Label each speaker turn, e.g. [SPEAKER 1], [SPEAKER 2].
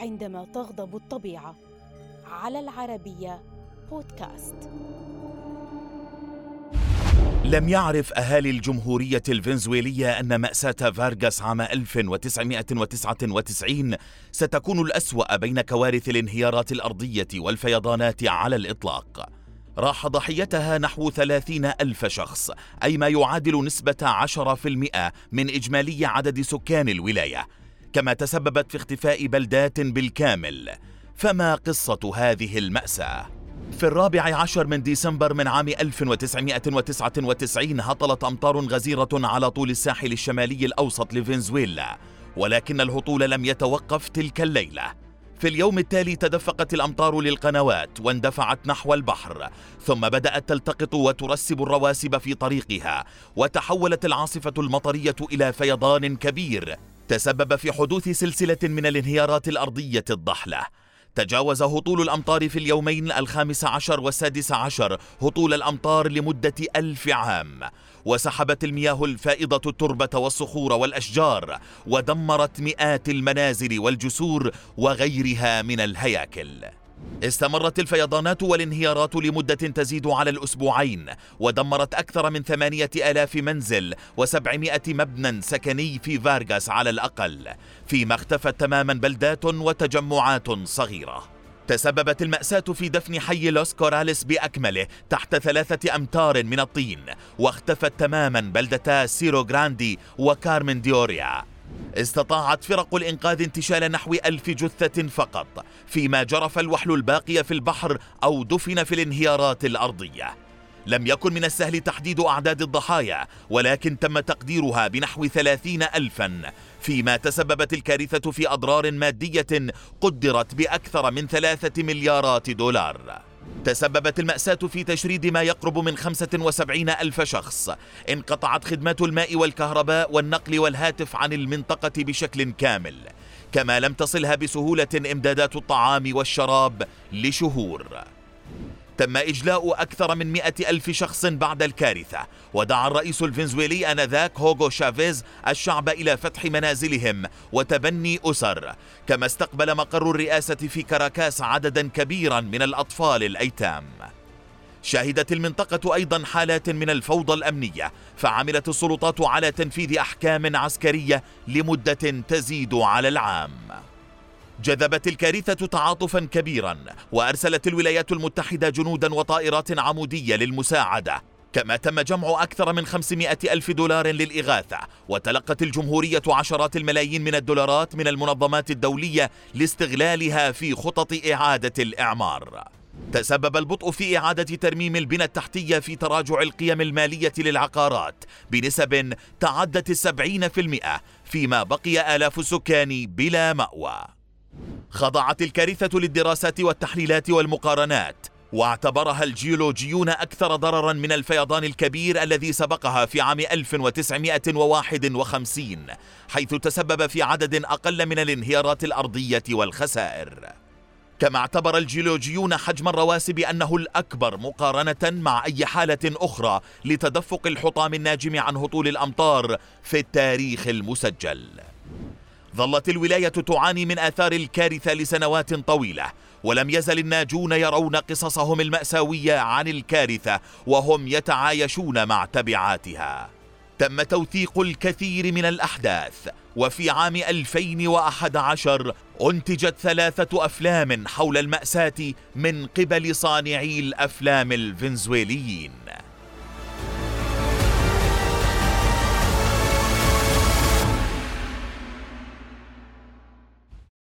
[SPEAKER 1] عندما تغضب الطبيعة. على العربية بودكاست.
[SPEAKER 2] لم يعرف أهالي الجمهورية الفنزويلية أن مأساة فارغاس عام 1999 ستكون الأسوأ بين كوارث الانهيارات الأرضية والفيضانات على الإطلاق. راح ضحيتها نحو ثلاثين ألف شخص أي ما يعادل نسبة عشرة في المئة من إجمالي عدد سكان الولاية. كما تسببت في اختفاء بلدات بالكامل. فما قصة هذه المأساة؟ في الرابع عشر من ديسمبر من عام 1999 هطلت أمطار غزيرة على طول الساحل الشمالي الأوسط لفنزويلا ولكن الهطول لم يتوقف تلك الليلة. في اليوم التالي تدفقت الأمطار للقنوات واندفعت نحو البحر ثم بدأت تلتقط وترسب الرواسب في طريقها وتحولت العاصفة المطرية إلى فيضان كبير. تسبب في حدوث سلسلة من الانهيارات الأرضية الضحلة. تجاوز هطول الأمطار في اليومين الخامس عشر والسادس عشر هطول الأمطار لمدة ألف عام. وسحبت المياه الفائضة التربة والصخور والأشجار ودمرت مئات المنازل والجسور وغيرها من الهياكل. استمرت الفيضانات والانهيارات لمدة تزيد على الأسبوعين ودمرت أكثر من ثمانية آلاف منزل وسبعمائة مبنى سكني في فارغاس على الأقل فيما اختفت تماما بلدات وتجمعات صغيرة. تسببت المأساة في دفن حي لوس كوراليس بأكمله تحت ثلاثة أمتار من الطين واختفت تماما بلدتا سيرو جراندي وكارمن ديوريا. استطاعت فرق الإنقاذ انتشال نحو ألف جثة فقط فيما جرف الوحل الباقي في البحر أو دفن في الانهيارات الأرضية. لم يكن من السهل تحديد أعداد الضحايا ولكن تم تقديرها بنحو ثلاثين ألفا فيما تسببت الكارثة في أضرار مادية قدرت بأكثر من ثلاثة مليارات دولار. تسببت المأساة في تشريد ما يقرب من 75 ألف شخص. انقطعت خدمات الماء والكهرباء والنقل والهاتف عن المنطقة بشكل كامل كما لم تصلها بسهولة إمدادات الطعام والشراب لشهور. تم إجلاء أكثر من مئة ألف شخص بعد الكارثة ودعا الرئيس الفنزويلي آنذاك هوغو شافيز الشعب إلى فتح منازلهم وتبني أسر. كما استقبل مقر الرئاسة في كاراكاس عددا كبيرا من الأطفال الأيتام. شهدت المنطقة أيضا حالات من الفوضى الأمنية فعملت السلطات على تنفيذ أحكام عسكرية لمدة تزيد على العام. جذبت الكارثة تعاطفا كبيرا وأرسلت الولايات المتحدة جنودا وطائرات عمودية للمساعدة. كما تم جمع أكثر من 500 ألف دولار للإغاثة وتلقت الجمهورية عشرات الملايين من الدولارات من المنظمات الدولية لاستغلالها في خطط إعادة الإعمار. تسبب البطء في إعادة ترميم البنى التحتية في تراجع القيم المالية للعقارات بنسب تعدت السبعين في المئة فيما بقي آلاف السكان بلا مأوى. خضعت الكارثة للدراسات والتحليلات والمقارنات واعتبرها الجيولوجيون أكثر ضررا من الفيضان الكبير الذي سبقها في عام 1951 حيث تسبب في عدد أقل من الانهيارات الأرضية والخسائر. كما اعتبر الجيولوجيون حجم الرواسب أنه الأكبر مقارنة مع أي حالة أخرى لتدفق الحطام الناجم عن هطول الأمطار في التاريخ المسجل. ظلت الولاية تعاني من آثار الكارثة لسنوات طويلة ولم يزل الناجون يرون قصصهم المأساوية عن الكارثة وهم يتعايشون مع تبعاتها. تم توثيق الكثير من الأحداث وفي عام 2011 أنتجت ثلاثة أفلام حول المأساة من قبل صانعي الأفلام الفنزويليين.